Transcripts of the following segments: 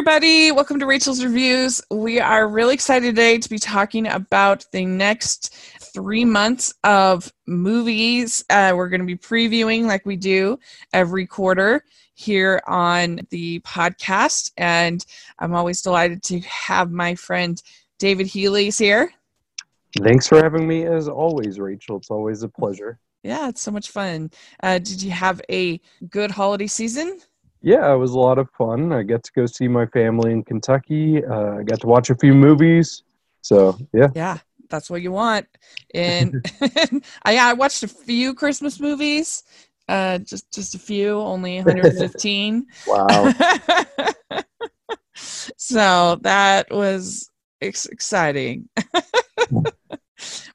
everybody. Welcome to Rachel's Reviews. We are really excited today to be talking about the next three months of movies. Uh, we're going to be previewing, like we do every quarter here on the podcast. And I'm always delighted to have my friend David Healy's here. Thanks for having me, as always, Rachel. It's always a pleasure. Yeah, it's so much fun. Uh, did you have a good holiday season? Yeah, it was a lot of fun. I got to go see my family in Kentucky. Uh, I got to watch a few movies. So, yeah. Yeah, that's what you want. And I, I watched a few Christmas movies. Uh, just just a few, only 115. wow. so that was ex- exciting.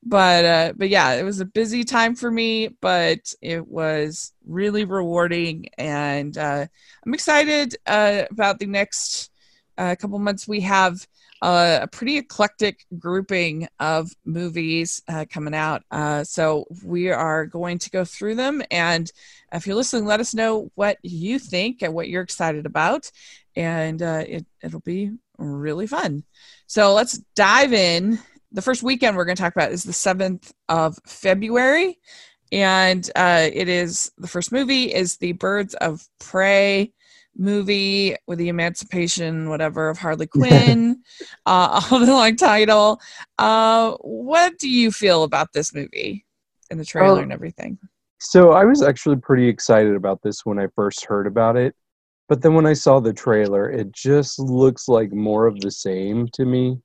But uh, but yeah, it was a busy time for me, but it was really rewarding, and uh, I'm excited uh, about the next uh, couple months. We have uh, a pretty eclectic grouping of movies uh, coming out, so we are going to go through them. And if you're listening, let us know what you think and what you're excited about, and it it'll be really fun. So let's dive in the first weekend we're going to talk about is the 7th of February. And uh, it is the first movie is the Birds of Prey movie with the emancipation, whatever, of Harley Quinn, uh, all the long title. Uh, what do you feel about this movie and the trailer and everything? So I was actually pretty excited about this when I first heard about it. But then when I saw the trailer, it just looks like more of the same to me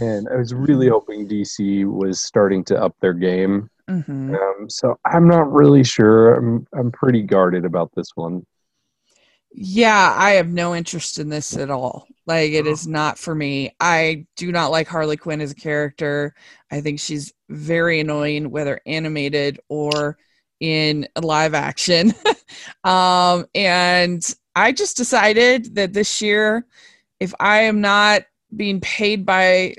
and I was really hoping DC was starting to up their game. Mm-hmm. Um, so I'm not really sure. I'm I'm pretty guarded about this one. Yeah, I have no interest in this at all. Like it is not for me. I do not like Harley Quinn as a character. I think she's very annoying, whether animated or in live action. um, and I just decided that this year, if I am not being paid by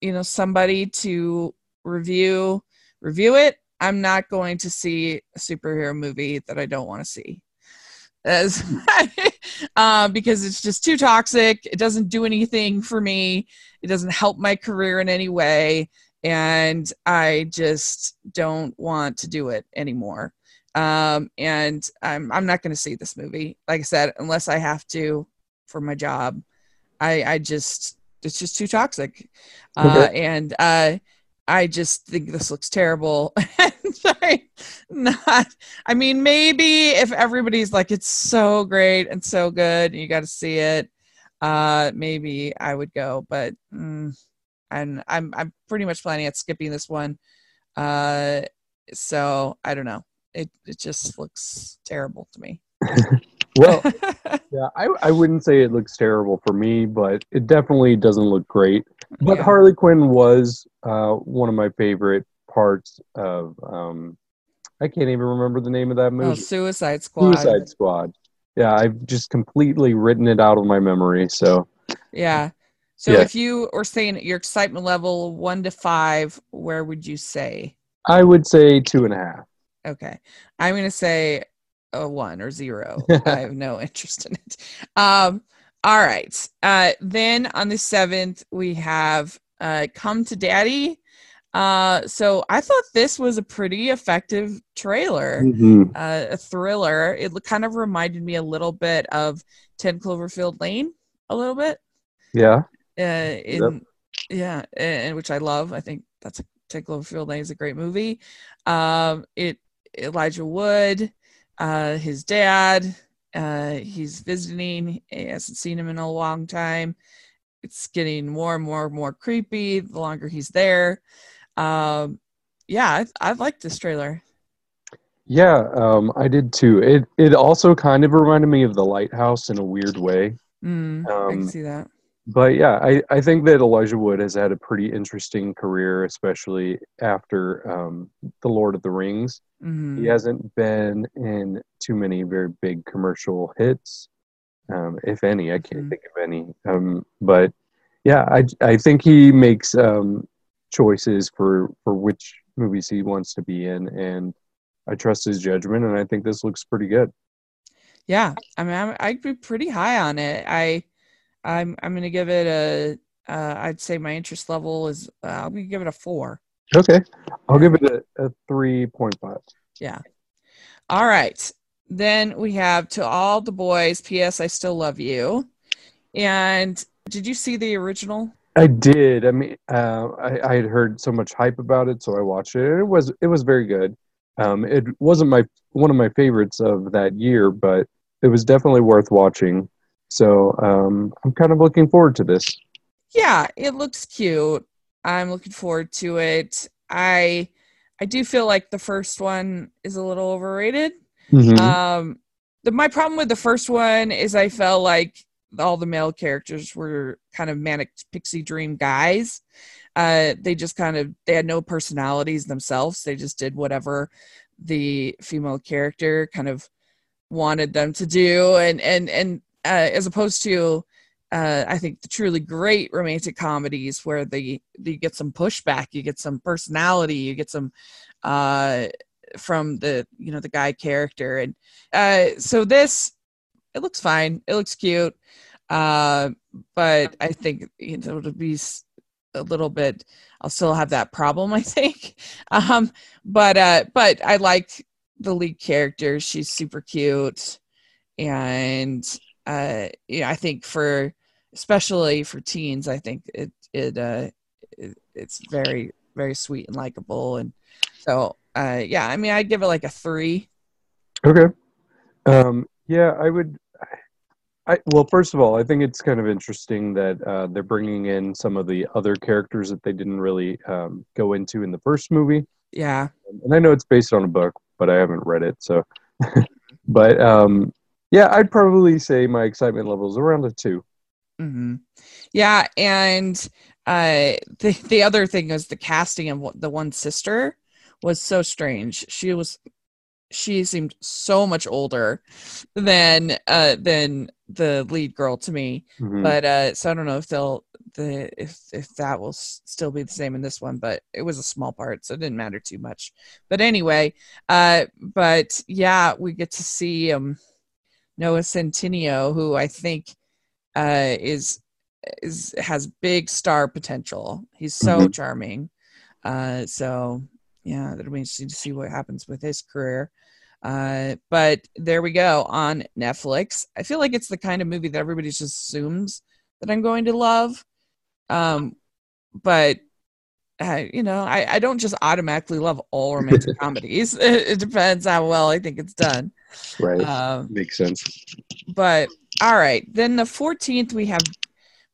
you know somebody to review review it i'm not going to see a superhero movie that i don't want to see. As uh, because it's just too toxic it doesn't do anything for me it doesn't help my career in any way and i just don't want to do it anymore. Um, and i'm, I'm not going to see this movie. Like i said unless i have to for my job i i just it's just too toxic. Uh, and uh, I just think this looks terrible. I, not, I mean, maybe if everybody's like, it's so great and so good, and you got to see it, uh, maybe I would go. But mm, and I'm I'm pretty much planning at skipping this one. Uh, so I don't know. It it just looks terrible to me. well, yeah, I, I wouldn't say it looks terrible for me, but it definitely doesn't look great. But yeah. Harley Quinn was uh, one of my favorite parts of. Um, I can't even remember the name of that oh, movie. Oh, Suicide Squad. Suicide Squad. Yeah, I've just completely written it out of my memory. So. Yeah. So yeah. if you were saying your excitement level one to five, where would you say? I would say two and a half. Okay. I'm going to say a one or zero. I have no interest in it. Um, all right. Uh, then on the seventh, we have uh, Come to Daddy. Uh, so I thought this was a pretty effective trailer, mm-hmm. uh, a thriller. It kind of reminded me a little bit of 10 Cloverfield Lane, a little bit. Yeah. Uh, in, yep. Yeah, and which I love. I think that's a 10 Cloverfield Lane is a great movie. Um, it Elijah Wood, uh, his dad. Uh, he's visiting. He hasn't seen him in a long time. It's getting more and more and more creepy the longer he's there. Um, yeah, I, I like this trailer. Yeah, um, I did too. It it also kind of reminded me of the lighthouse in a weird way. Mm, um, I can see that but yeah, I, I think that Elijah Wood has had a pretty interesting career, especially after um, The Lord of the Rings. Mm-hmm. He hasn't been in too many very big commercial hits, um, if any. I can't mm-hmm. think of any. Um, but yeah, I, I think he makes um, choices for, for which movies he wants to be in, and I trust his judgment, and I think this looks pretty good. Yeah, I mean, I'm, I'd be pretty high on it. I I'm I'm gonna give it a. Uh, I'd say my interest level is. Uh, I'm gonna give it a four. Okay, I'll give it a, a three point five. Yeah. All right. Then we have to all the boys. P.S. I still love you. And did you see the original? I did. I mean, uh, I, I had heard so much hype about it, so I watched it. It was it was very good. Um, it wasn't my one of my favorites of that year, but it was definitely worth watching. So um, I'm kind of looking forward to this. Yeah, it looks cute. I'm looking forward to it. I I do feel like the first one is a little overrated. Mm-hmm. Um, the, my problem with the first one is I felt like all the male characters were kind of manic pixie dream guys. Uh, they just kind of they had no personalities themselves. They just did whatever the female character kind of wanted them to do, and and and uh, as opposed to uh, I think the truly great romantic comedies where they you get some pushback, you get some personality, you get some uh, from the you know the guy character, and uh, so this it looks fine, it looks cute, uh, but I think you know, it'll be a little bit. I'll still have that problem, I think, um, but uh, but I like the lead character. She's super cute, and uh, yeah, I think for especially for teens, I think it it, uh, it it's very very sweet and likable, and so uh, yeah, I mean, I'd give it like a three. Okay. Um, yeah, I would. I, well, first of all, I think it's kind of interesting that uh, they're bringing in some of the other characters that they didn't really um, go into in the first movie. Yeah. And I know it's based on a book, but I haven't read it. So, but um, yeah, I'd probably say my excitement level is around a 2 mm-hmm. Yeah, and uh, the the other thing is the casting of the one sister was so strange. She was she seemed so much older than uh than the lead girl to me. Mm-hmm. But uh so I don't know if they'll the if if that will s- still be the same in this one, but it was a small part, so it didn't matter too much. But anyway, uh but yeah, we get to see um Noah Centineo, who I think uh, is is has big star potential. He's so mm-hmm. charming. Uh, so yeah, it'll be interesting to see what happens with his career. Uh, but there we go on Netflix. I feel like it's the kind of movie that everybody just assumes that I'm going to love. Um, but uh, you know, I, I don't just automatically love all romantic comedies. It, it, depends how well I think it's done. Right. Uh, Makes sense. But all right, then the 14th we have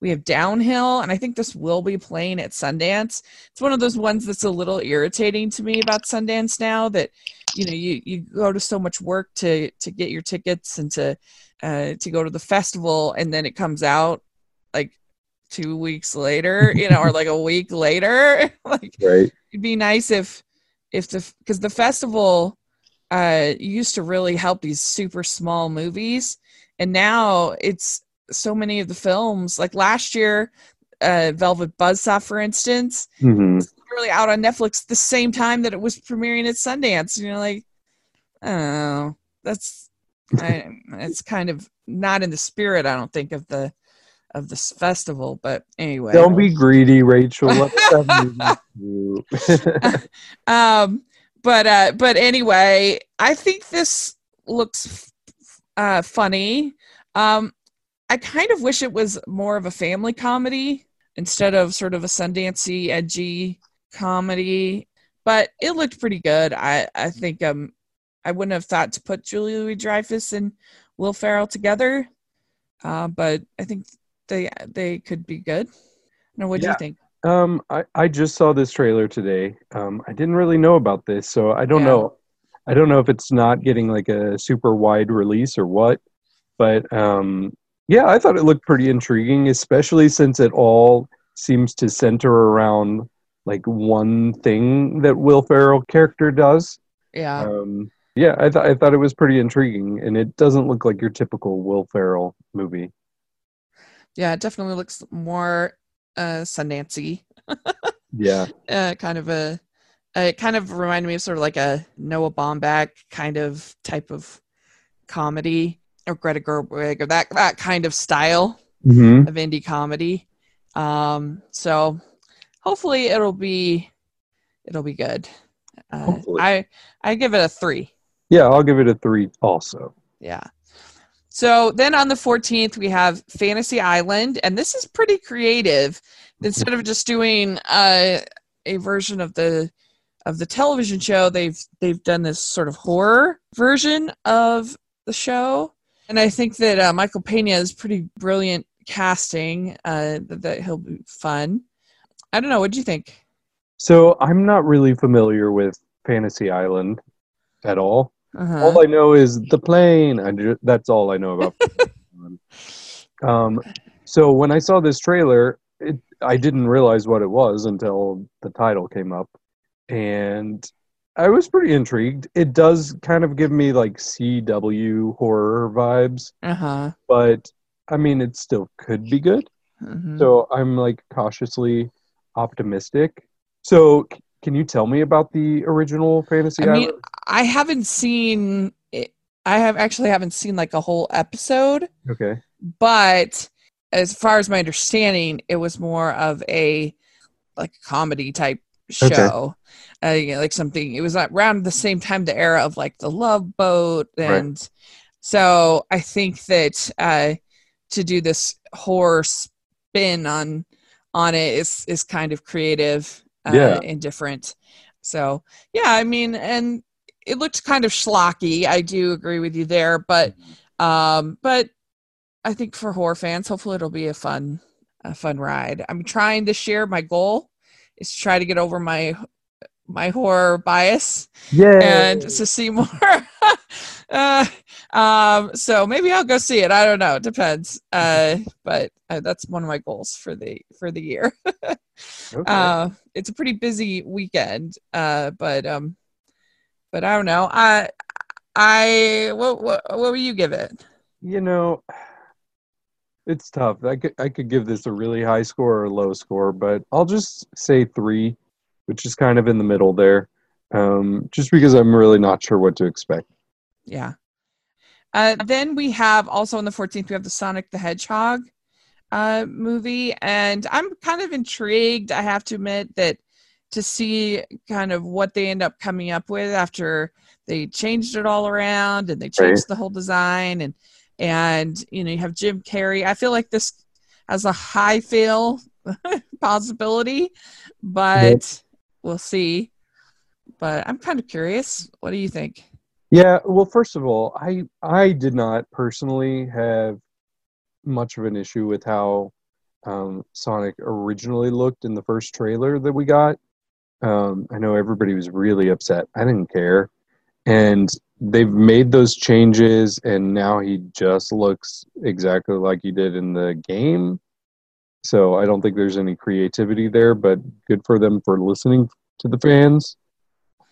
we have Downhill, and I think this will be playing at Sundance. It's one of those ones that's a little irritating to me about Sundance now that you know you you go to so much work to to get your tickets and to uh, to go to the festival, and then it comes out like two weeks later, you know, or like a week later. like, right. it'd be nice if if the because the festival uh used to really help these super small movies and now it's so many of the films like last year uh velvet buzzsaw for instance mm-hmm. really out on netflix the same time that it was premiering at sundance you know like oh that's I, it's kind of not in the spirit i don't think of the of this festival. But anyway, don't be greedy, Rachel. um, but uh, but anyway, I think this looks uh, funny. Um, I kind of wish it was more of a family comedy instead of sort of a Sundancey, edgy comedy. But it looked pretty good. I I think um I wouldn't have thought to put Julia Louis Dreyfus and Will Ferrell together. Uh, but I think they they could be good. Now, what do you think? Um, I, I just saw this trailer today. Um, I didn't really know about this, so I don't yeah. know. I don't know if it's not getting like a super wide release or what, but um, yeah, I thought it looked pretty intriguing, especially since it all seems to center around like one thing that Will Ferrell character does. Yeah. Um, yeah, I thought I thought it was pretty intriguing, and it doesn't look like your typical Will Ferrell movie. Yeah, it definitely looks more uh Sundancey. yeah. Uh, kind of a it kind of reminded me of sort of like a Noah Baumbach kind of type of comedy or Greta Gerwig or that that kind of style. mm-hmm. of indie comedy. Um, so hopefully it'll be it'll be good. Uh, I I give it a three. Yeah, I'll give it a three also. Yeah. So then on the 14th, we have Fantasy Island, and this is pretty creative. Instead of just doing uh, a version of the of the television show, they've they've done this sort of horror version of the show, and I think that uh, Michael Pena is pretty brilliant casting. Uh, that, that he'll be fun. I don't know. What do you think? So I'm not really familiar with Fantasy Island at all. Uh-huh. All I know is the plane. I ju- that's all I know about. um, so when I saw this trailer, it, I didn't realize what it was until the title came up, and I was pretty intrigued. It does kind of give me like CW horror vibes, uh-huh. but I mean, it still could be good. Mm-hmm. So I'm like cautiously optimistic. So can you tell me about the original Fantasy I Island? mean, I haven't seen it. I have actually haven't seen like a whole episode. Okay. But as far as my understanding, it was more of a like comedy type show. Okay. Uh, you know, like something it was around the same time the era of like the love boat and right. so I think that uh to do this horror spin on on it is is kind of creative uh, yeah. and different. So yeah, I mean, and it looked kind of schlocky. I do agree with you there, but um, but I think for horror fans, hopefully it'll be a fun a fun ride. I'm trying this year. My goal is to try to get over my my horror bias yeah and to see more uh, um so maybe i'll go see it i don't know it depends uh but uh, that's one of my goals for the for the year okay. uh it's a pretty busy weekend uh but um but i don't know i i what what, what will you give it you know it's tough i could i could give this a really high score or a low score but i'll just say three which is kind of in the middle there, um, just because I'm really not sure what to expect. Yeah. Uh, then we have also on the 14th, we have the Sonic the Hedgehog uh, movie. And I'm kind of intrigued, I have to admit, that to see kind of what they end up coming up with after they changed it all around and they changed right. the whole design and and you know you have Jim Carrey. I feel like this has a high fail possibility, but we'll see. But I'm kind of curious. What do you think? Yeah, well, first of all, I I did not personally have much of an issue with how um, Sonic originally looked in the first trailer that we got. Um, I know everybody was really upset. I didn't care, and they've made those changes, and now he just looks exactly like he did in the game. So I don't think there's any creativity there, but good for them for listening to the fans.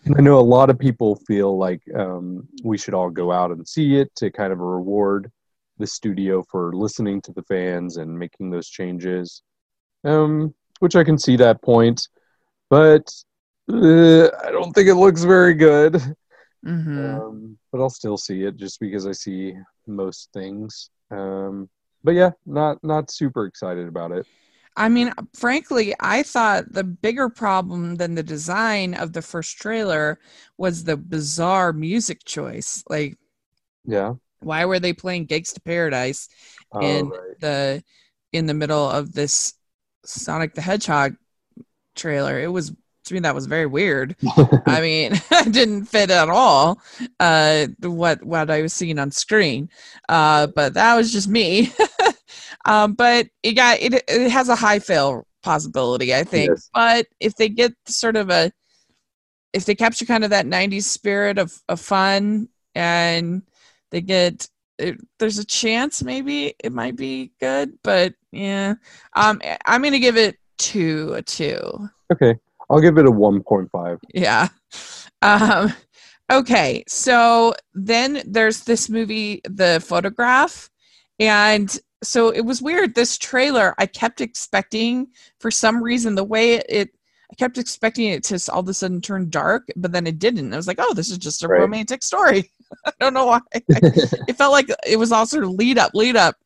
And I know a lot of people feel like um, we should all go out and see it to kind of reward the studio for listening to the fans and making those changes, um, which I can see that point. But uh, I don't think it looks very good. Mm-hmm. Um, but I'll still see it just because I see most things. Um, but yeah, not not super excited about it. I mean, frankly, I thought the bigger problem than the design of the first trailer was the bizarre music choice. Like, yeah, why were they playing "Gangsta Paradise" oh, in right. the in the middle of this Sonic the Hedgehog trailer? It was to me that was very weird. I mean, it didn't fit at all uh, what what I was seeing on screen. Uh, but that was just me. um, but it got it. It has a high fail possibility, I think. Yes. But if they get sort of a, if they capture kind of that '90s spirit of of fun, and they get it, there's a chance maybe it might be good. But yeah, um, I'm gonna give it two a two. Okay. I'll give it a 1.5. Yeah. Um, okay. So then there's this movie, The Photograph. And so it was weird. This trailer, I kept expecting, for some reason, the way it, I kept expecting it to all of a sudden turn dark, but then it didn't. I was like, oh, this is just a right. romantic story. I don't know why. it felt like it was all sort of lead up, lead up.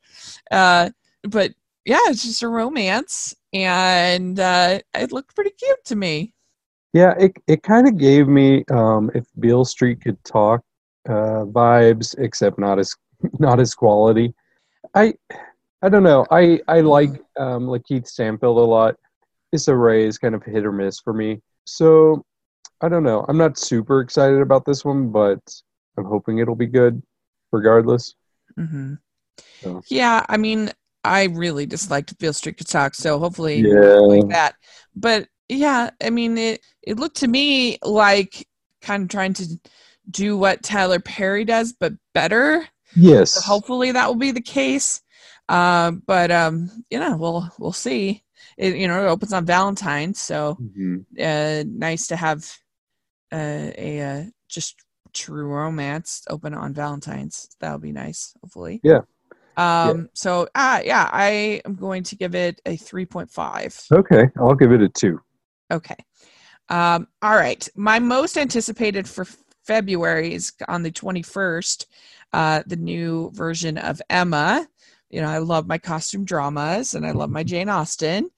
Uh, but yeah, it's just a romance, and uh, it looked pretty cute to me. Yeah, it it kind of gave me um, if Beale Street could talk uh, vibes, except not as not as quality. I I don't know. I I like um, Lakeith Stanfield a lot. Issa Rae is kind of hit or miss for me. So I don't know. I'm not super excited about this one, but I'm hoping it'll be good, regardless. Mm-hmm. So. Yeah, I mean, I really disliked Beale Street Talk, so hopefully yeah. like that. But yeah, I mean, it it looked to me like kind of trying to do what Tyler Perry does, but better. Yes. So hopefully that will be the case. Uh, but um, you know, we'll we'll see. It you know it opens on Valentine's, so mm-hmm. uh, nice to have uh, a uh, just true romance open on Valentine's. That'll be nice. Hopefully. Yeah. Um. Yeah. So ah, yeah, I am going to give it a three point five. Okay, I'll give it a two. Okay. Um. All right. My most anticipated for February is on the twenty first. Uh, the new version of Emma you know, I love my costume dramas and I love my Jane Austen.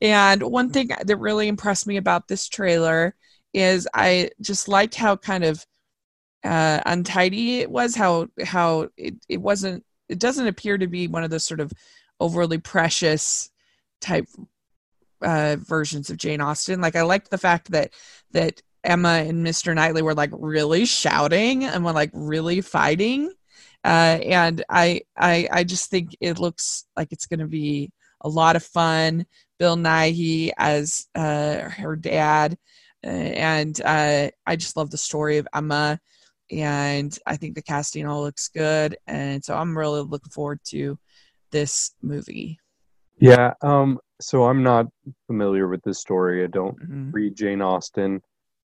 And one thing that really impressed me about this trailer is I just liked how kind of uh, untidy it was, how how it, it wasn't it doesn't appear to be one of those sort of overly precious type uh, versions of Jane Austen. Like I liked the fact that that Emma and Mr. Knightley were like really shouting and were like really fighting uh, and I, I I just think it looks like it's going to be a lot of fun. Bill Nighy as uh, her dad, uh, and uh, I just love the story of Emma, and I think the casting all looks good, and so I'm really looking forward to this movie. Yeah, um, so I'm not familiar with this story. I don't mm-hmm. read Jane Austen,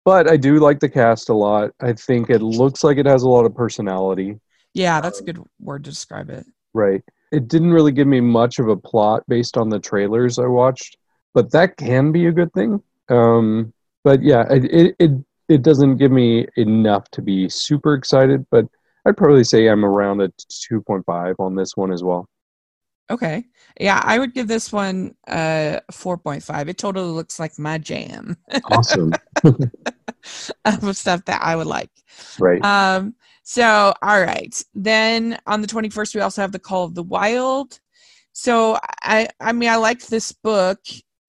but I do like the cast a lot. I think it looks like it has a lot of personality. Yeah, that's a good word to describe it. Right. It didn't really give me much of a plot based on the trailers I watched, but that can be a good thing. Um, but yeah, it, it it doesn't give me enough to be super excited, but I'd probably say I'm around a 2.5 on this one as well. Okay. Yeah, I would give this one a 4.5. It totally looks like my jam. Awesome. of stuff that I would like. Right. Um so, all right. Then on the 21st, we also have The Call of the Wild. So, I, I mean, I like this book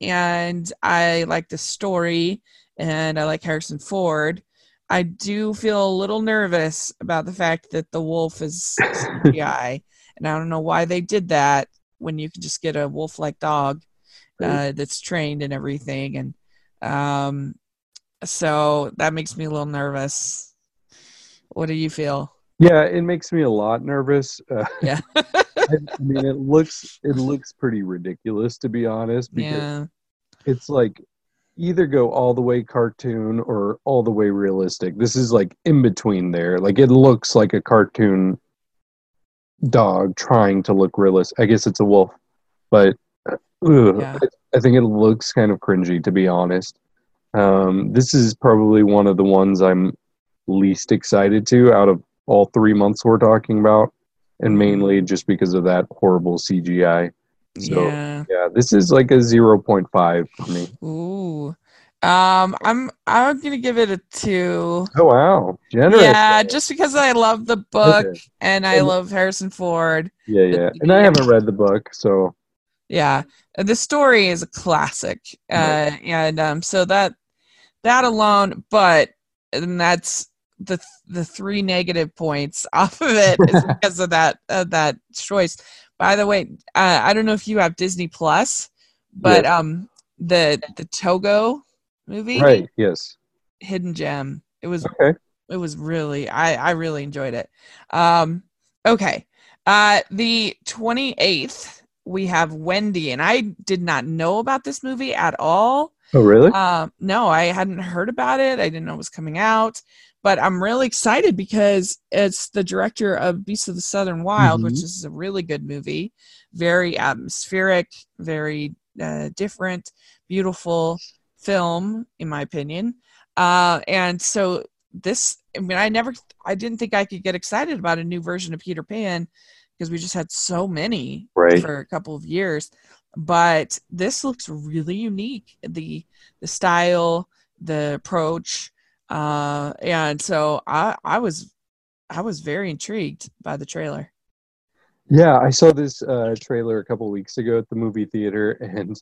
and I like the story and I like Harrison Ford. I do feel a little nervous about the fact that the wolf is CGI, and I don't know why they did that when you can just get a wolf-like dog uh, that's trained and everything, and um, so that makes me a little nervous. What do you feel? Yeah, it makes me a lot nervous. Uh, yeah. I, mean, it looks it looks pretty ridiculous to be honest. Because yeah. It's like either go all the way cartoon or all the way realistic. This is like in between there. Like it looks like a cartoon dog trying to look realistic. I guess it's a wolf, but uh, ugh, yeah. I, I, think it looks kind of cringy to be honest. Um, this is probably one of the ones I'm least excited to out of all three months we're talking about, and mainly just because of that horrible CGI. So yeah, yeah this is like a zero point five for me. Ooh. Um, I'm I'm gonna give it a two. Oh wow, generous. Yeah, just because I love the book okay. and I love Harrison Ford. Yeah, yeah, and I haven't read the book, so yeah, the story is a classic, uh, and um, so that that alone, but and that's the the three negative points off of it is because of that uh, that choice. By the way, uh, I don't know if you have Disney Plus, but yeah. um the the Togo movie, right? Yes, Hidden Gem. It was okay. It was really I I really enjoyed it. Um, okay, uh, the twenty eighth we have Wendy, and I did not know about this movie at all. Oh, really? Um, no, I hadn't heard about it. I didn't know it was coming out but I'm really excited because it's the director of Beasts of the Southern Wild, mm-hmm. which is a really good movie, very atmospheric, very uh, different, beautiful film, in my opinion. Uh, and so this, I mean, I never, I didn't think I could get excited about a new version of Peter Pan because we just had so many Right. for a couple of years. But this looks really unique. The the style, the approach, uh, and so I I was I was very intrigued by the trailer. Yeah, I saw this uh, trailer a couple weeks ago at the movie theater, and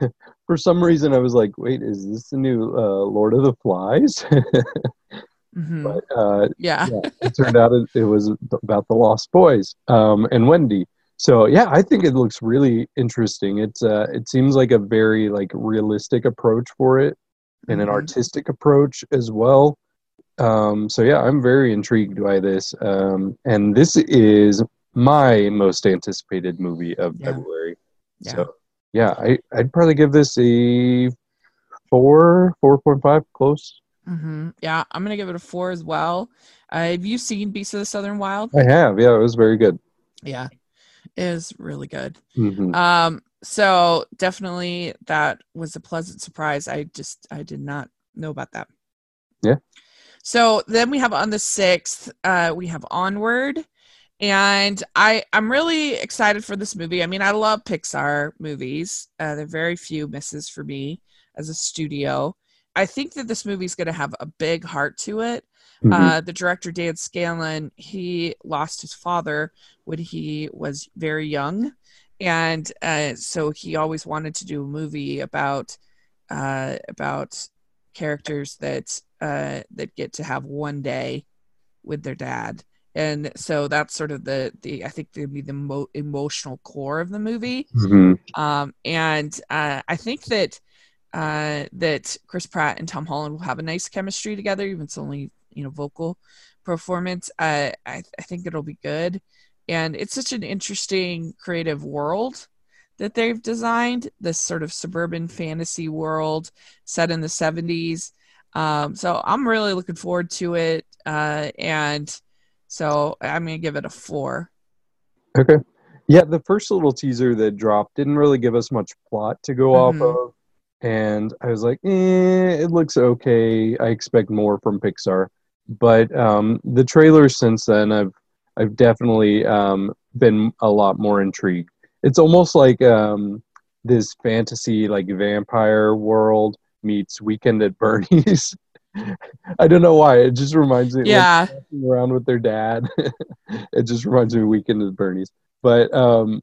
for some reason I was like, "Wait, is this the new uh, Lord of the Flies?" Mhm. but uh, Yeah. yeah, it turned out it, it was about the Lost Boys um, and Wendy. So yeah, I think it looks really interesting. It's uh, it seems like a very like realistic approach for it, and an Mhm. artistic approach as well. Um, so yeah, I'm very intrigued by this, um, and this is my most anticipated movie of Yeah. February. Yeah. So yeah, I I'd probably give this a four, four point five, close. hmm Yeah, I'm gonna give it a four as well. Uh, have you seen Beasts of the Southern Wild? I have, yeah, it was very good. Yeah, it is really good. hmm Um, so definitely that was a pleasant surprise. I just I did not know about that. Yeah. So then we have on the sixth, uh, we have Onward, and I I'm really excited for this movie. I mean, I love Pixar movies. Uh, there are very few misses for me as a studio. I think that this movie is going to have a big heart to it. Mhm. Uh, the director Dan Scanlon, he lost his father when he was very young, and uh, so he always wanted to do a movie about uh, about characters that uh, that get to have one day with their dad, and so that's sort of the the I think would be the mo- emotional core of the movie Mhm. um, and uh, I think that uh, that Chris Pratt and Tom Holland will have a nice chemistry together, even if it's only you know vocal performance. Uh, I, I think it'll be good, and it's such an interesting creative world that they've designed. This sort of suburban fantasy world set in the '70s. Um, so I'm really looking forward to it, uh, and so I'm gonna give it a four. Okay. Yeah, the first little teaser that dropped didn't really give us much plot to go off Mhm. of. And I was like, eh, it looks okay. I expect more from Pixar. But um, the trailers since then, I've I've definitely um, been a lot more intrigued. It's almost like um, this fantasy, like vampire world meets Weekend at Bernie's. I don't know why. It just reminds me. Yeah, messing around with their dad. it just reminds me of Weekend at Bernie's. But um,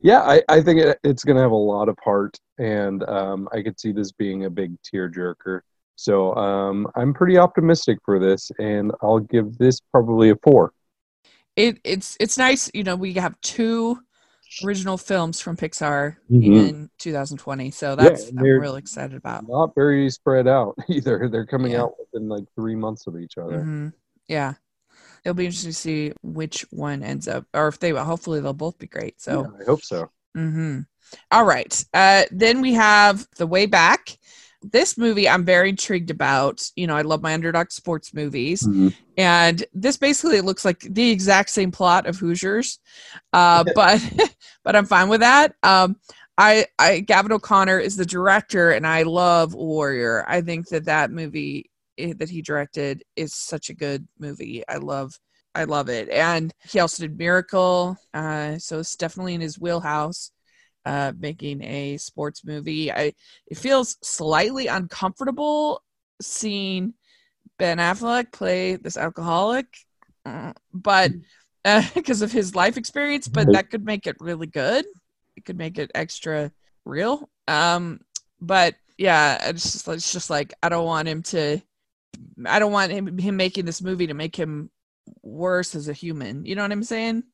yeah, I, I think it, it's going to have a lot of heart, and um, I could see this being a big tearjerker. So um, I'm pretty optimistic for this, and I'll give this probably a four. It it's it's nice you know we have two original films from pixar Mhm. in 2020 so that's and i'm really excited about Not very spread out either. They're coming Yeah. out within like three months of each other. Mhm. yeah it'll be interesting to see which one ends up or if they will hopefully they'll both be great so Yeah, I hope so. hmm All right. Uh, then we have The Way Back. This movie I'm very intrigued about. You know, I love my underdog sports movies. Mhm. And this basically looks like the exact same plot of Hoosiers. Uh, but but I'm fine with that. Um, I, I Gavin O'Connor is the director and I love Warrior. I think that that movie eh, that he directed is such a good movie. I love I love it. And he also did Miracle. Uh, so it's definitely in his wheelhouse. Uh, making a sports movie. I it feels slightly uncomfortable seeing Ben Affleck play this alcoholic, uh, but because of his life experience, but that could make it really good. It could make it extra real. Um, but yeah, it's just it's just like I don't want him to. I don't want him him making this movie to make him worse as a human. You know what I'm saying?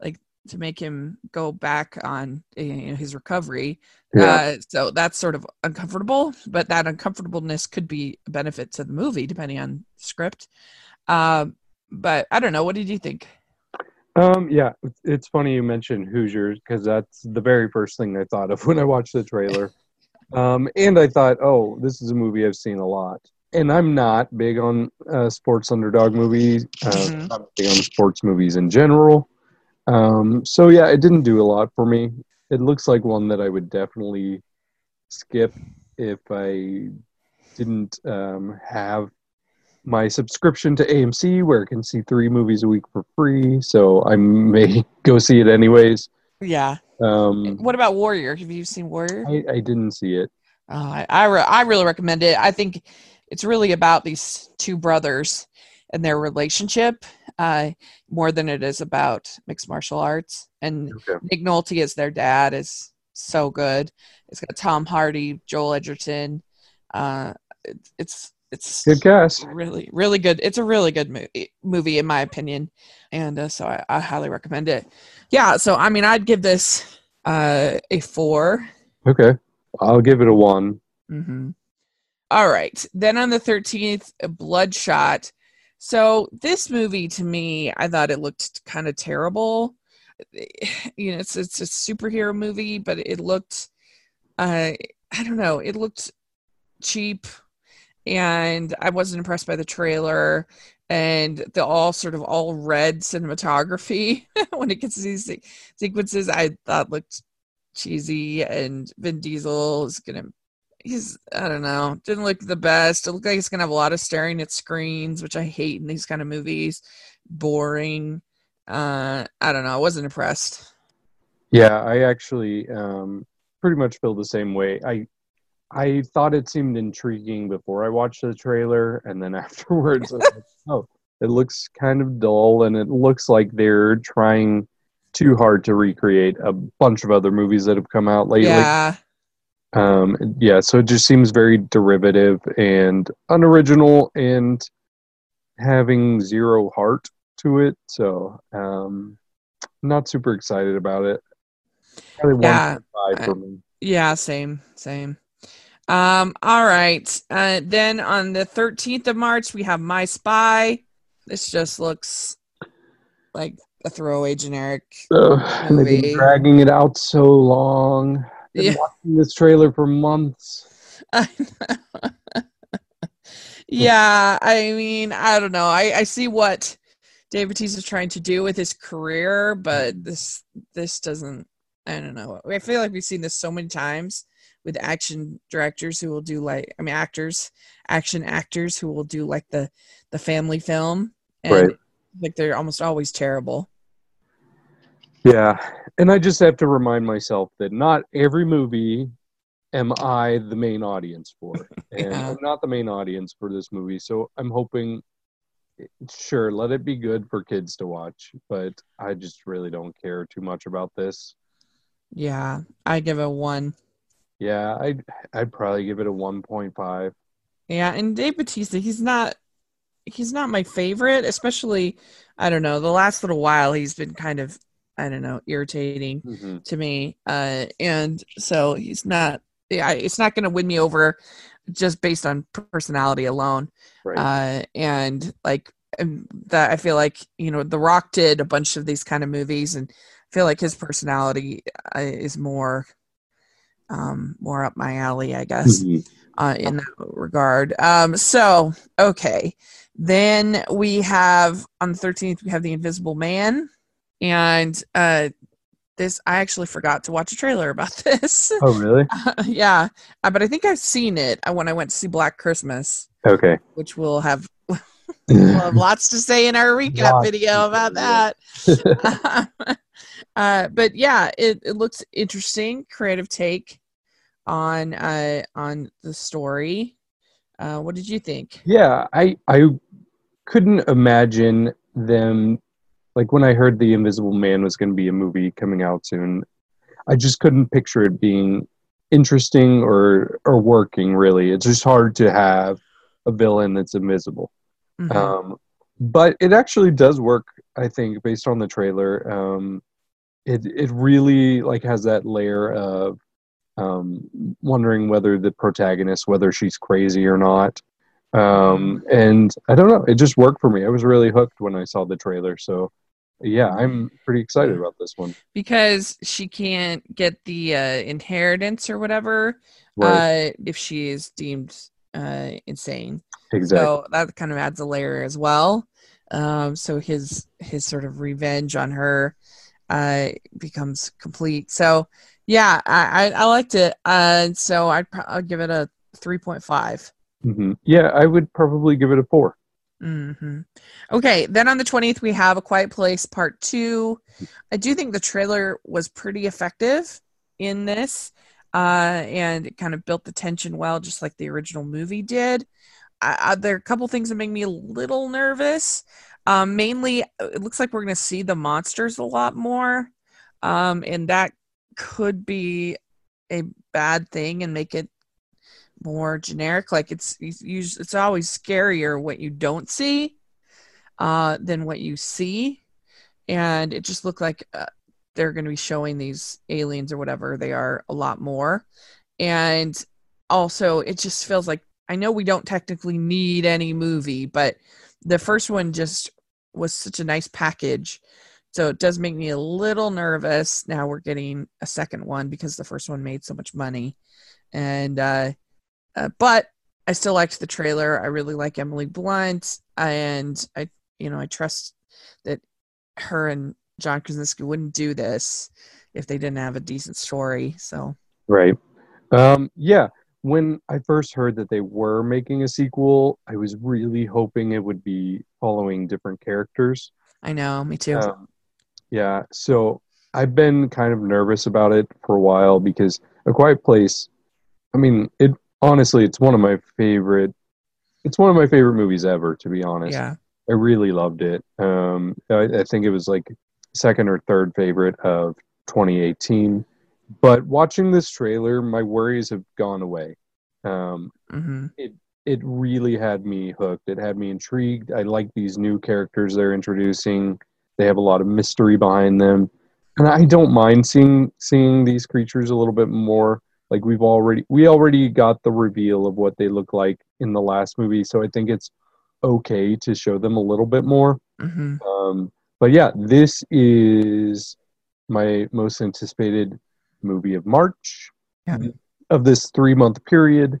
Like to make him go back on you know, his recovery. Yeah. Uh, so that's sort of uncomfortable, but that uncomfortableness could be a benefit to the movie depending on script. Um, but I don't know. What did you think? Um, yeah, it's- funny you mentioned Hoosiers because that's the very first thing I thought of when I watched the trailer. Um, and I thought, oh, this is a movie I've seen a lot. And I'm not big on uh, sports underdog movies. Uh, Mhm. Not big on sports movies in general. Um, so yeah, it didn't do a lot for me. It looks like one that I would definitely skip if I didn't um, have my subscription to AMC where I can see three movies a week for free. So I may go see it anyways. Yeah. Um, what about Warrior? Have you seen Warrior? I, I didn't see it. Uh, I I, re- I really recommend it. I think it's really about these two brothers and their relationship uh, more than it is about mixed martial arts. And Okay. Nick Nolte as their dad is so good. It's got Tom Hardy, Joel Edgerton. Uh, it, it's it's Good cast. really really good. It's a really good movie, movie in my opinion, and uh, so I, I highly recommend it. Yeah, so I mean, I'd give this uh, a four. Okay. I'll give it a one. Mm-hmm. All right. Then on the 13th, Bloodshot. So this movie to me, I thought it looked kind of terrible. You know, it's it's a superhero movie, but it looked uh I don't know, it looked cheap and I wasn't impressed by the trailer and the all sort of all red cinematography when it gets to these se- sequences I thought looked cheesy and Vin Diesel is gonna he's I don't know, didn't look the best. It looked like he's gonna have a lot of staring at screens, which I hate in these kind of movies. Boring. Uh I don't know, I wasn't impressed. Yeah, I actually um, pretty much feel the same way. I I thought it seemed intriguing before I watched the trailer, and then afterwards, I was like, oh, it looks kind of dull, and it looks like they're trying too hard to recreate a bunch of other movies that have come out lately. Yeah. Um, yeah, so it just seems very derivative and unoriginal, and having zero heart to it. So, um, not super excited about it. Probably Yeah, 1.5 for me. Yeah, same, same. Um, all right. Uh then on the 13th of March we have My Spy. This just looks like a throwaway generic. They've movie. been dragging it out so long. Been Yeah. watching this trailer for months. yeah, I mean, I don't know. I, I see what Dave Bautista is trying to do with his career, but this this doesn't. I don't know. I feel like we've seen this so many times with action directors who will do like, I mean, actors, action actors who will do like the the family film, and Right. like they're almost always terrible. Yeah, and I just have to remind myself that not every movie am I the main audience for, and Yeah. I'm not the main audience for this movie. So I'm hoping, sure, let it be good for kids to watch, but I just really don't care too much about this. Yeah, I give it a one. Yeah, I'd I'd probably give it a one point five. Yeah, and Dave Batista, he's not he's not my favorite, especially I don't know, the last little while he's been kind of I don't know, irritating Mm-hmm. to me. Uh and so he's not yeah, it's not going to win me over just based on personality alone. Right. Uh and like and that I feel like, you know, The Rock did a bunch of these kind of movies and I feel like his personality uh, is more um more up my alley, I guess Mhm. uh, in that regard. Um, so okay, then we have on the thirteenth we have the Invisible Man, and uh, this I actually forgot to watch a trailer about this. Oh, really? yeah, uh, but I think I've seen it uh, when I went to see Black Christmas, Okay. which will have we'll have lots to say in our recap Lots video about that. uh, but yeah, it, it looks interesting, creative take on uh, on the story. Uh, what did you think? Yeah, I I couldn't imagine them like when I heard the Invisible Man was going to be a movie coming out soon. I just couldn't picture it being interesting or or working really. It's just hard to have a villain that's invisible. Mhm. Um, but it actually does work, I think, based on the trailer. Um, it it really like has that layer of um, wondering whether the protagonist, whether she's crazy or not. Um, and I don't know, it just worked for me. I was really hooked when I saw the trailer. So yeah, I'm pretty excited about this one. because she can't get the uh, inheritance or whatever Right, uh, if she is deemed uh, insane. exactly. So that kind of adds a layer as well. Um, so his his sort of revenge on her uh, becomes complete. So yeah, I I, I liked it. Uh, so I'd, pro- I'd give it a three point five. hmm Yeah, I would probably give it a four. Mm-hmm. Okay, then on the 20th, we have A Quiet Place Part 2. I do think the trailer was pretty effective in this, uh, and it kind of built the tension well, just like the original movie did. There are a couple things that make me a little nervous. Um, mainly, it looks like we're going to see the monsters a lot more, um, and that could be a bad thing and make it more generic. Like it's it's, always scarier what you don't see uh, than what you see, and it just looked like uh, they're going to be showing these aliens or whatever they are a lot more, and also it just feels like I know we don't technically need any movie, but the first one just was such a nice package. So it does make me a little nervous. Now we're getting a second one because the first one made so much money. And uh, uh, but I still liked the trailer. I really like Emily Blunt, and I, you know, I trust that her and John Krasinski wouldn't do this if they didn't have a decent story. So right, um, yeah. When I first heard that they were making a sequel, I was really hoping it would be following different characters. I know, me too. Um, yeah, so I've been kind of nervous about it for a while because A Quiet Place. I mean, it honestly, it's one of my favorite. It's one of my favorite movies ever, to be honest. Yeah, I really loved it. Um, I, I think it was like second or third favorite of 2018. But watching this trailer, my worries have gone away. Um, mm-hmm. It it really had me hooked. It had me intrigued. I like these new characters they're introducing. They have a lot of mystery behind them, and I don't mind seeing seeing these creatures a little bit more like we've already we already got the reveal of what they look like in the last movie so i think it's okay to show them a little bit more. Mm-hmm. um, but yeah this is my most anticipated movie of march. Yeah. of this three month period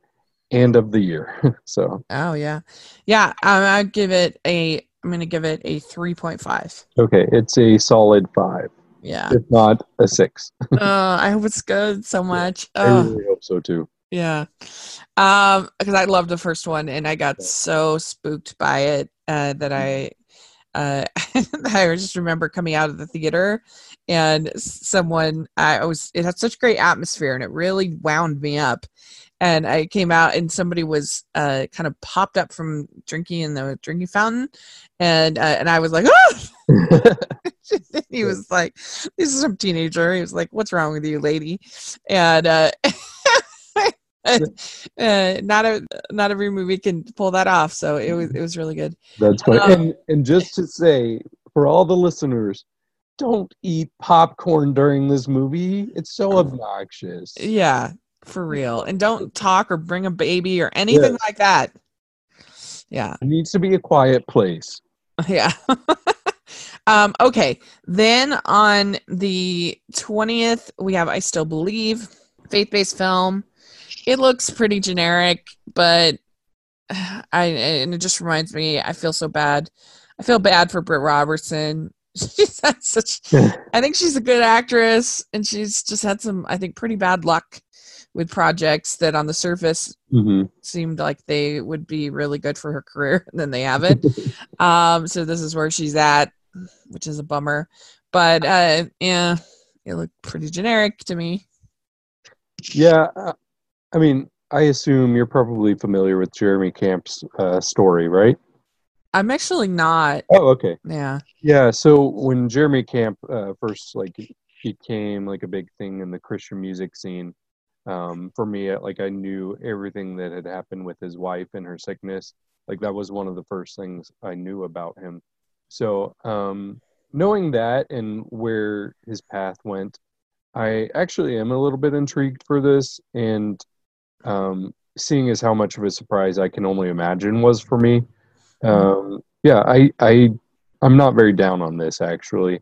and of the year so. Oh yeah. Yeah um, i'd give it a i'm gonna give it a 3.5 okay it's a solid five yeah. If not a six. uh, I hope it's good so much. I really hope so too. Yeah. Um, because I loved the first one and I got so spooked by it uh, that I uh I just remember coming out of the theater and someone I was it had such great atmosphere and it really wound me up and I came out and somebody was uh, kind of popped up from drinking in the drinking fountain, and uh, and I was like, oh! he was like, this is some teenager. He was like, what's wrong with you, lady? And uh, uh, not a not every movie can pull that off, so it was it was really good. That's funny. Um, and, and just to say for all the listeners, don't eat popcorn during this movie. It's so obnoxious. Yeah, for real. And don't talk or bring a baby or anything like that. Yeah. It needs to be a quiet place. Yeah. um, okay. Then on the 20th, we have I Still Believe, faith based film. It looks pretty generic, but I and it just reminds me, I feel so bad. I feel bad for Britt Robertson. She's had such I think she's a good actress and she's just had some, I think, pretty bad luck with projects that on the surface mm-hmm. seemed like they would be really good for her career and then they haven't. Um so this is where she's at which is a bummer. But uh yeah it looked pretty generic to me. Yeah uh, i mean i assume you're probably familiar with jeremy camp's uh, story right? I'm actually not. Oh okay. Yeah. Yeah so when jeremy camp uh, first like became like a big thing in the christian music scene um, for me like i knew everything that had happened with his wife and her sickness. Like that was one of the first things i knew about him. So um, knowing that and where his path went i actually am a little bit intrigued for this. And um, seeing as how much of a surprise i can only imagine was for me um, yeah i i i'm not very down on this actually.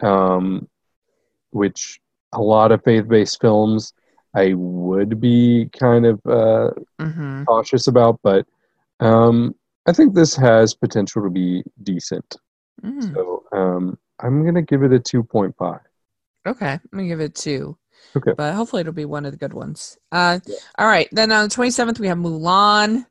Um, which a lot of faith-based films I would be kind of uh, mm-hmm. cautious about, but um, I think this has potential to be decent. Mm. So um, I'm going to give it a 2.5. Okay, I'm going to give it two. Okay. But hopefully it'll be one of the good ones. Uh, yeah. All right. Then on the 27th, we have Mulan.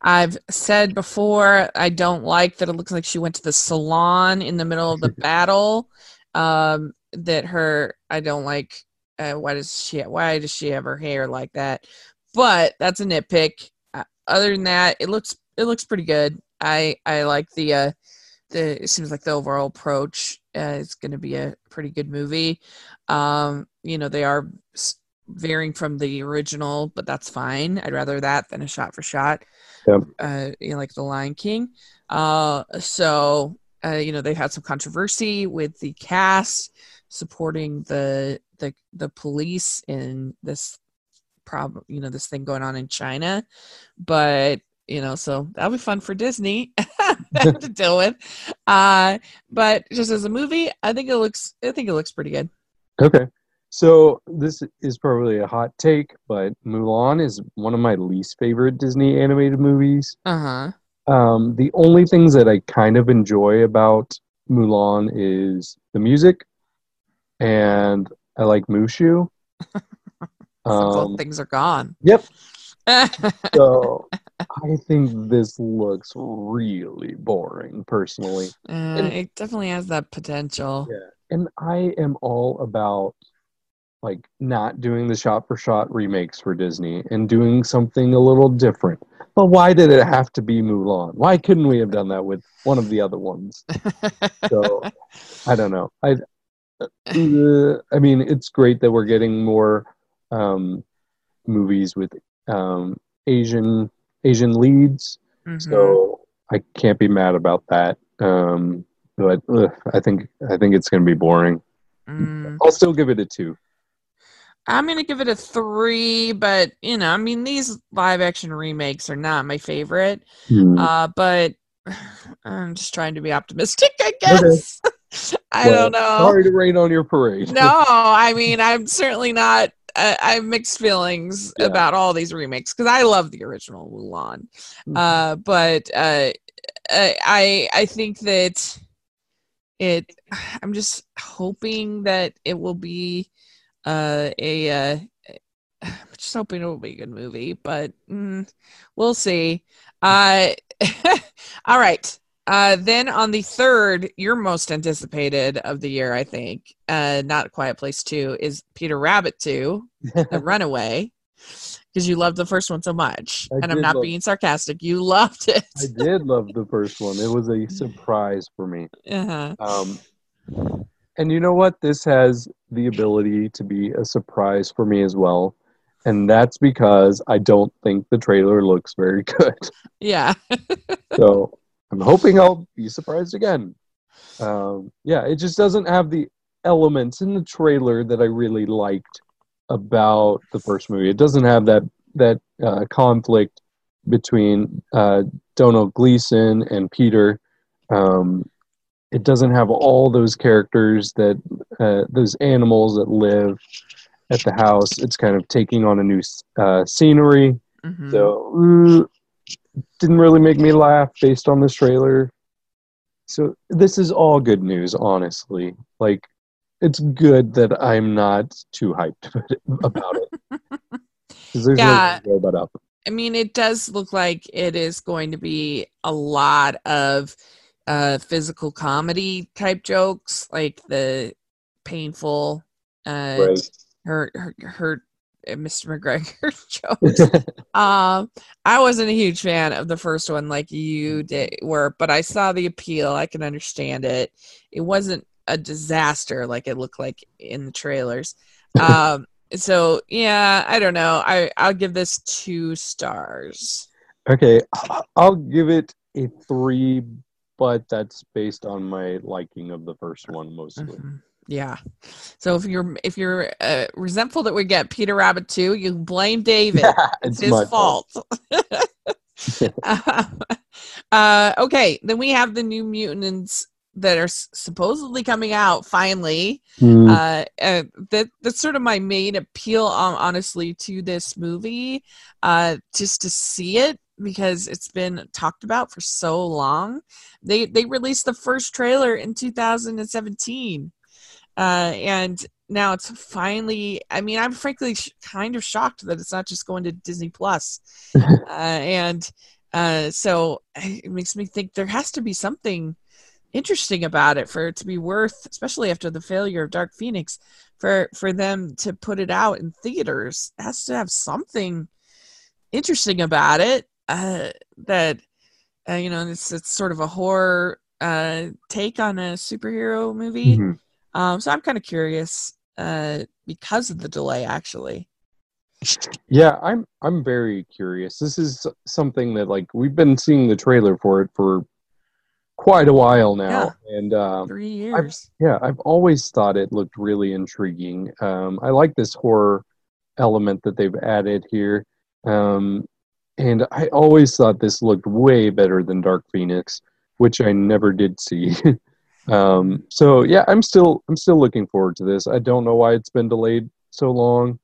I've said before, I don't like that it looks like she went to the salon in the middle of the battle. Um, that her, I don't like. Uh, why does she? Why does she have her hair like that? But that's a nitpick. Uh, other than that, it looks it looks pretty good. I I like the uh, the. It seems like the overall approach uh, is going to be a pretty good movie. Um, you know, they are varying from the original, but that's fine. I'd rather that than a shot for shot. Yep. Uh, you know, like the Lion King. Uh, so uh, you know, they've had some controversy with the cast supporting the the the police in this problem, you know, this thing going on in China. But you know, so that'll be fun for Disney to deal with. Uh, but just as a movie, I think it looks, I think it looks pretty good. Okay. So this is probably a hot take, but Mulan is one of my least favorite Disney animated movies. Uh huh. Um, the only things that I kind of enjoy about Mulan is the music, and I like Mushu. so both um, things are gone. Yep. so I think this looks really boring, personally. Uh, and, it definitely has that potential. Yeah, and I am all about like not doing the shot for shot remakes for Disney and doing something a little different. But why did it have to be Mulan? Why couldn't we have done that with one of the other ones? so I don't know. I uh, I mean, it's great that we're getting more um, movies with um, Asian Asian leads. Mm-hmm. So I can't be mad about that. Um, but ugh, I think I think it's going to be boring. Mm. I'll still give it a two. I'm gonna give it a three, but you know, I mean, these live action remakes are not my favorite. Mm. Uh, but I'm just trying to be optimistic, I guess. I well, don't know. Sorry to rain on your parade. no, I mean, I'm certainly not. Uh, I have mixed feelings yeah. about all these remakes because I love the original Mulan, mm-hmm. uh, but uh, I I think that it. I'm just hoping that it will be uh, a uh, I'm just hoping it will be a good movie, but mm, we'll see. Uh, all right. Uh, then on the third, your most anticipated of the year, I think, uh, not Quiet Place 2, is Peter Rabbit 2, The Runaway, because you loved the first one so much. I and I'm not love- being sarcastic. You loved it. I did love the first one. It was a surprise for me. Uh-huh. Um, and you know what? This has the ability to be a surprise for me as well. And that's because I don't think the trailer looks very good. Yeah. so I'm hoping I'll be surprised again. Um, yeah, it just doesn't have the elements in the trailer that I really liked about the first movie. It doesn't have that that uh, conflict between uh, Domhnall Gleeson and Peter. Um, it doesn't have all those characters that uh, those animals that live at the house. It's kind of taking on a new uh, scenery. Mm-hmm. So uh, didn't really make me laugh based on this trailer. So this is all good news, honestly. Like it's good that I'm not too hyped about it. yeah. up. I mean, it does look like it is going to be a lot of uh physical comedy type jokes like the painful uh right. her her her uh, Mr. McGregor jokes. um, I wasn't a huge fan of the first one like you did were, but I saw the appeal. I can understand it. It wasn't a disaster like it looked like in the trailers. Um, so yeah, I don't know. I I'll give this two stars. Okay, I'll give it a three but that's based on my liking of the first one mostly. Mm-hmm. Yeah. So if you're if you're uh, resentful that we get Peter Rabbit 2, you blame David. Yeah, it's, it's his fault. fault. uh, okay, then we have the new mutants that are s- supposedly coming out finally. Mm. Uh, uh, that that's sort of my main appeal, um, honestly, to this movie. Uh, just to see it because it's been talked about for so long. They they released the first trailer in 2017, uh, and now it's finally. I mean, I'm frankly sh- kind of shocked that it's not just going to Disney Plus, uh, and Uh, so it makes me think there has to be something interesting about it for it to be worth, especially after the failure of Dark Phoenix, for for them to put it out in theaters. It has to have something interesting about it uh, that uh, you know it's it's sort of a horror uh, take on a superhero movie. Mm-hmm. Um, so I'm kind of curious uh, because of the delay, actually. Yeah, I'm I'm very curious. This is something that like we've been seeing the trailer for it for quite a while now, yeah. and um, three years. I've, yeah, I've always thought it looked really intriguing. Um, I like this horror element that they've added here, um, and I always thought this looked way better than Dark Phoenix, which I never did see. Um, so yeah, I'm still I'm still looking forward to this. I don't know why it's been delayed so long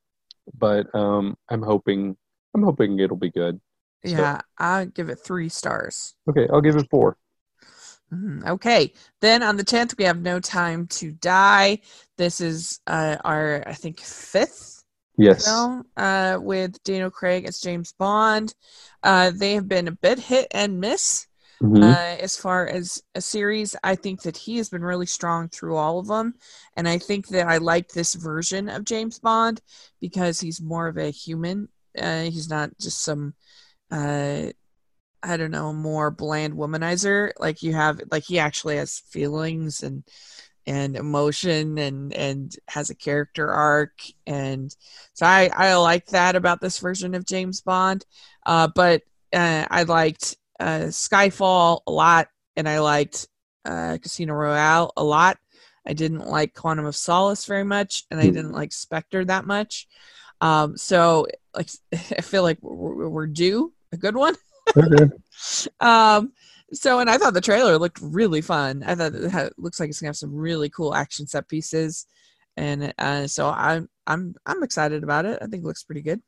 but um, I'm hoping I'm hoping it'll be good. Yeah, so. I'll give it three stars. Okay, I'll give it four. Mm, okay, then on the tenth we have No Time to Die. This is uh, our I think fifth yes film uh, with Daniel Craig as James Bond. Uh, they have been a bit hit and miss. Mm-hmm. Uh, as far as a series, I think that he has been really strong through all of them. And I think that I like this version of James Bond because he's more of a human. Uh, he's not just some, uh, I don't know, more bland womanizer. Like you have, like he actually has feelings and and emotion and and has a character arc and so i i like that about this version of james bond uh but uh, i liked uh, Skyfall a lot, and I liked uh, Casino Royale a lot. I didn't like Quantum of Solace very much, and I hmm. didn't like Spectre that much. Um, so, like, I feel like we're, we're due a good one. okay. um, so, and I thought the trailer looked really fun. I thought it, had, looks like it's gonna have some really cool action set pieces, and uh, so I'm I'm I'm excited about it. I think it looks pretty good.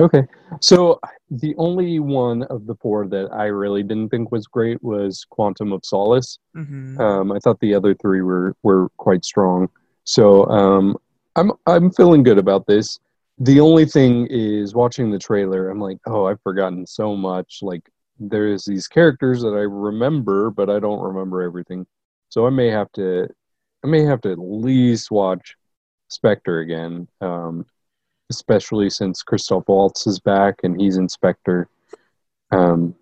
Okay. So the only one of the four that I really didn't think was great was Quantum of Solace. Mm-hmm. Um, I thought the other three were were quite strong. So um, I'm I'm feeling good about this. The only thing is watching the trailer, I'm like, oh, I've forgotten so much. Like there's these characters that I remember, but I don't remember everything. So I may have to I may have to at least watch Spectre again. Um, especially since Christoph Waltz is back and he's in Spectre. Um,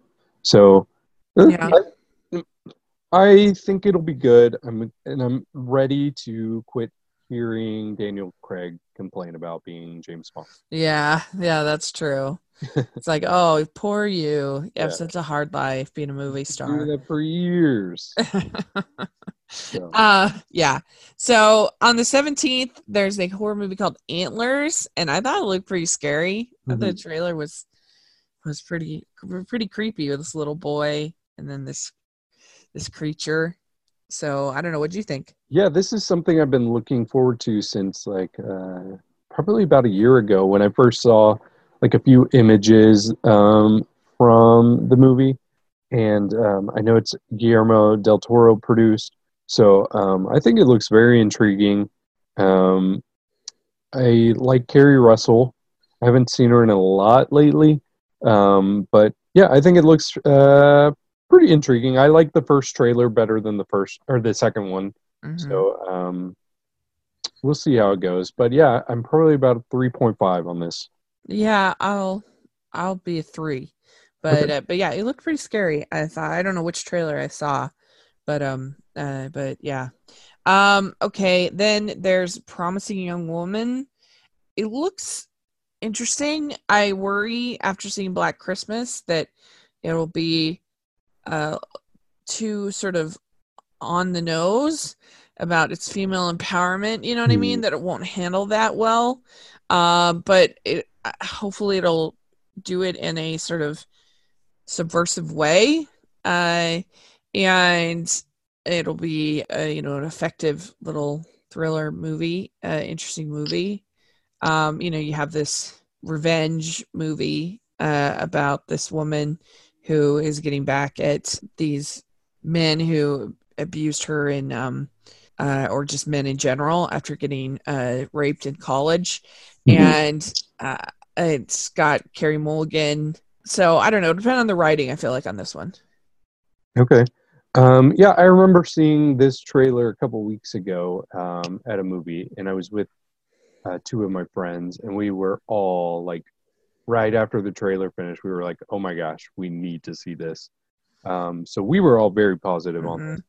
so uh, yeah. I, I, think it'll be good. I'm and I'm ready to quit hearing Daniel Craig complain about being James Bond. Yeah, yeah, that's true. it's like, oh, poor you. You yeah. have such a hard life being a movie star. Doing that for years. So. Uh yeah. So on the 17th, there's a horror movie called Antlers, and I thought it looked pretty scary. Mm-hmm. The trailer was was pretty pretty creepy with this little boy and then this this creature. So I don't know. What do you think? Yeah, this is something I've been looking forward to since like uh, probably about a year ago when I first saw like a few images um, from the movie, and um, I know it's Guillermo del Toro produced. So um, I think it looks very intriguing. Um, I like Keri Russell. I haven't seen her in a lot lately, um, but yeah, I think it looks uh, pretty intriguing. I like the first trailer better than the first or the second one. Mm-hmm. So um, we'll see how it goes. But yeah, I'm probably about three point five on this. Yeah, I'll I'll be a three, but okay. uh, but yeah, it looked pretty scary. I thought I don't know which trailer I saw, but um uh but yeah. Um okay then there's promising young woman. It looks interesting. I worry after seeing black christmas that it'll be uh too sort of on the nose about its female empowerment you know what mm. i mean? Hmm. that it won't handle that well. Uh, but it hopefully it'll do it in a sort of subversive way. Uh and it'll be a, you know an effective little thriller movie, uh, interesting movie. Um, you know, you have this revenge movie uh, about this woman who is getting back at these men who abused her in um, uh, or just men in general after getting uh, raped in college. Mm-hmm. And uh, it's got Carey Mulligan so I don't know. Depending on the writing, I feel like on this one. Okay. Um, yeah, I remember seeing this trailer a couple weeks ago um, at a movie, and I was with uh, two of my friends, and we were all like, right after the trailer finished, we were like, "Oh my gosh, we need to see this." Um, so we were all very positive mm-hmm. on this,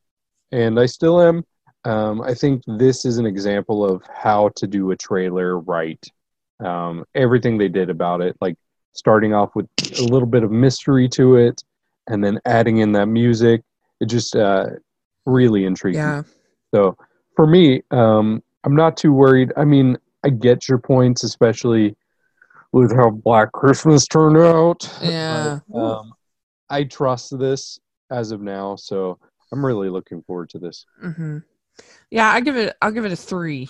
and I still am. Um, I think this is an example of how to do a trailer right. Um, everything they did about it, like starting off with a little bit of mystery to it, and then adding in that music, it just uh, really intrigued yeah. me. So for me, um, I'm not too worried. I mean, I get your points, especially with how Black Christmas turned out. Yeah. But, um, I trust this as of now, so I'm really looking forward to this. Mm-hmm. Yeah, I give it. I'll give it a three.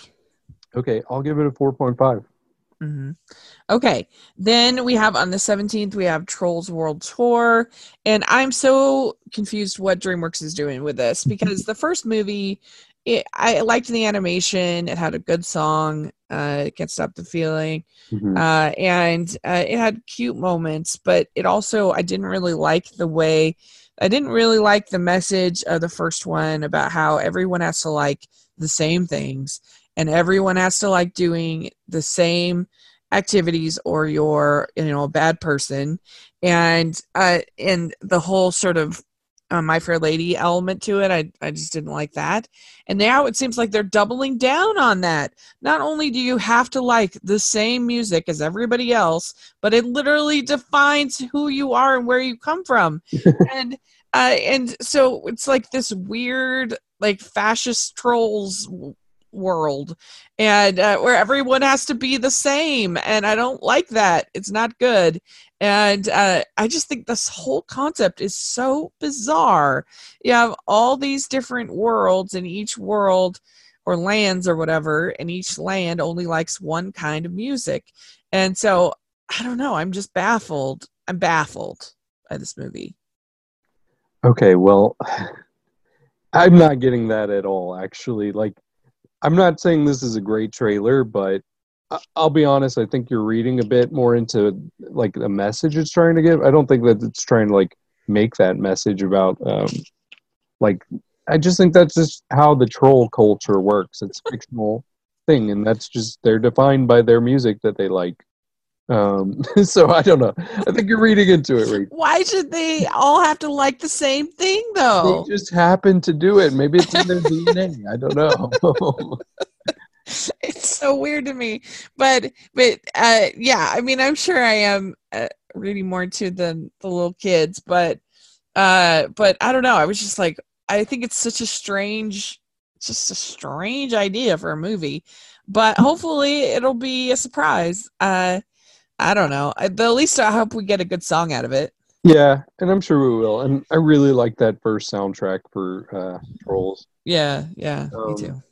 Okay, I'll give it a four point five. Mm-hmm. Okay, then we have on the 17th, we have Trolls World Tour. And I'm so confused what DreamWorks is doing with this because the first movie, it, I liked the animation. It had a good song, uh, Can't Stop the Feeling. Mm-hmm. Uh, and uh, it had cute moments, but it also, I didn't really like the way I didn't really like the message of the first one about how everyone has to like the same things and everyone has to like doing the same activities or you're you know a bad person. And uh and the whole sort of uh, my fair lady element to it I, I just didn't like that. And now it seems like they're doubling down on that. Not only do you have to like the same music as everybody else but it literally defines who you are and where you come from. And uh, and so it's like this weird like fascist trolls world and uh, where everyone has to be the same and i don't like that. It's not good. And uh, i just think this whole concept is so bizarre. You have all these different worlds and each world or lands or whatever and each land only likes one kind of music. And so i don't know. I'm just baffled. I'm baffled by this movie. Okay well i'm not getting that at all actually. Like I'm not saying this is a great trailer, but I'll be honest. I think you're reading a bit more into like the message it's trying to give. I don't think that it's trying to like make that message about um, like. I just think that's just how the troll culture works. It's fictional thing, and that's just they're defined by their music that they like. Um, so I don't know. I think you're reading into it, right? Why should they all have to like the same thing, though? They just happen to do it. Maybe it's in their DNA. I don't know. it's so weird to me, but but uh, yeah. I mean, I'm sure I am uh, reading more to than the little kids, but uh, but I don't know. I was just like, I think it's such a strange, just a strange idea for a movie, but hopefully it'll be a surprise. Uh I don't know. At the least I hope we get a good song out of it. Yeah, and I'm sure we will. And I really like that first soundtrack for uh, Trolls. Yeah, yeah, um, me too.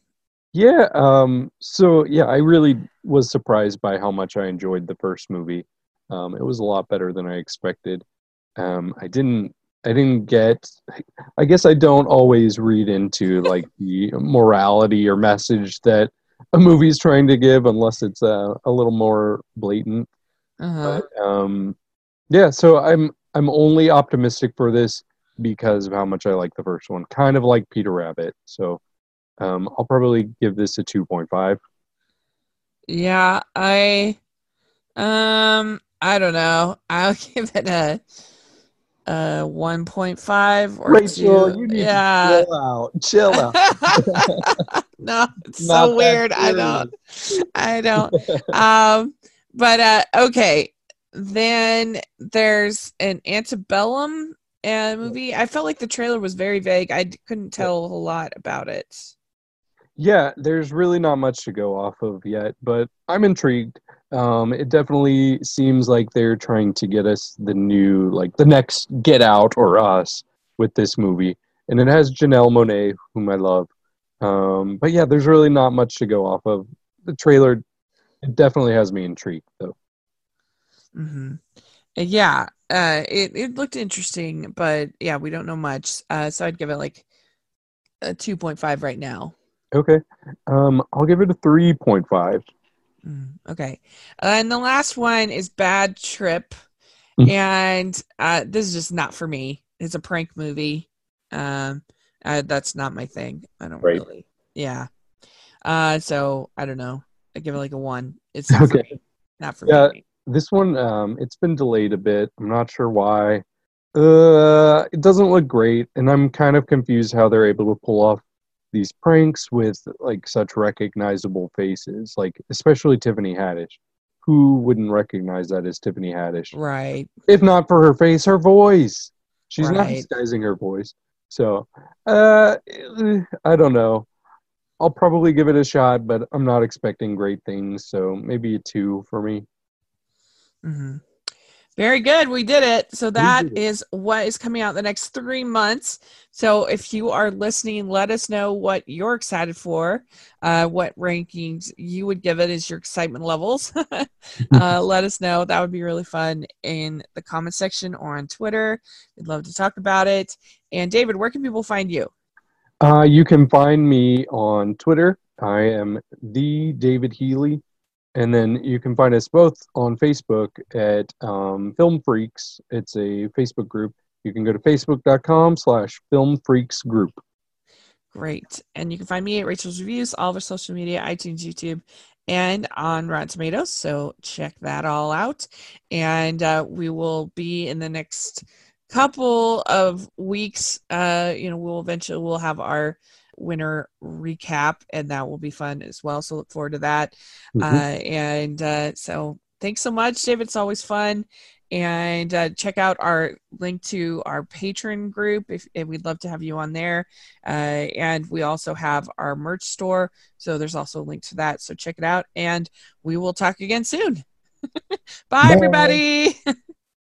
Yeah, um, so yeah, I really was surprised by how much I enjoyed the first movie. Um, it was a lot better than I expected. Um, I didn't, I didn't get. I guess I don't always read into like the morality or message that a movie is trying to give, unless it's uh, a little more blatant. Uh-huh. But, um, yeah, so I'm I'm only optimistic for this because of how much I like the first one. Kind of like Peter Rabbit. So um, I'll probably give this a 2.5. Yeah, I um I don't know. I'll give it a uh 1.5 or Rachel, 2. you need yeah. to chill out. Chill out. no, it's Not so weird. I don't I don't. Um but uh, okay, then there's an antebellum uh, movie. I felt like the trailer was very vague. I couldn't tell a lot about it. Yeah, there's really not much to go off of yet, but I'm intrigued. Um, it definitely seems like they're trying to get us the new, like the next Get Out or Us with this movie, and it has Janelle Monáe, whom I love. Um, but yeah, there's really not much to go off of. The trailer it definitely has me intrigued, though. Mm-hmm. Yeah, uh, it it looked interesting, but yeah, we don't know much. Uh, so I'd give it like a two point five right now. Okay, um, I'll give it a three point five. Mm, okay, uh, and the last one is Bad Trip, and uh, this is just not for me. It's a prank movie. Um, uh, that's not my thing. I don't right. really. Yeah. Uh, so I don't know. I give it like a one. It's okay. For not for yeah, me. This one, um, it's been delayed a bit. I'm not sure why. Uh, it doesn't look great, and I'm kind of confused how they're able to pull off these pranks with like such recognizable faces, like especially Tiffany Haddish. Who wouldn't recognize that as Tiffany Haddish? Right. If not for her face, her voice. She's right. not disguising her voice. So, uh, I don't know. I'll probably give it a shot, but I'm not expecting great things. So maybe a two for me. Mm-hmm. Very good. We did it. So that is what is coming out the next three months. So if you are listening, let us know what you're excited for, uh, what rankings you would give it as your excitement levels. uh, let us know. That would be really fun in the comment section or on Twitter. We'd love to talk about it. And David, where can people find you? Uh, you can find me on Twitter. I am the David Healy. And then you can find us both on Facebook at um, Film Freaks. It's a Facebook group. You can go to facebook.com slash Film Freaks Group. Great. And you can find me at Rachel's Reviews, all of our social media, iTunes, YouTube, and on Rotten Tomatoes. So check that all out. And uh, we will be in the next couple of weeks. Uh, you know, we'll eventually we'll have our winter recap, and that will be fun as well. So look forward to that. Mm-hmm. Uh, and uh, so thanks so much, David. It's always fun. And uh, check out our link to our Patreon group if, if we'd love to have you on there. Uh, and we also have our merch store. So there's also a link to that. So check it out. And we will talk again soon. Bye, Bye. everybody.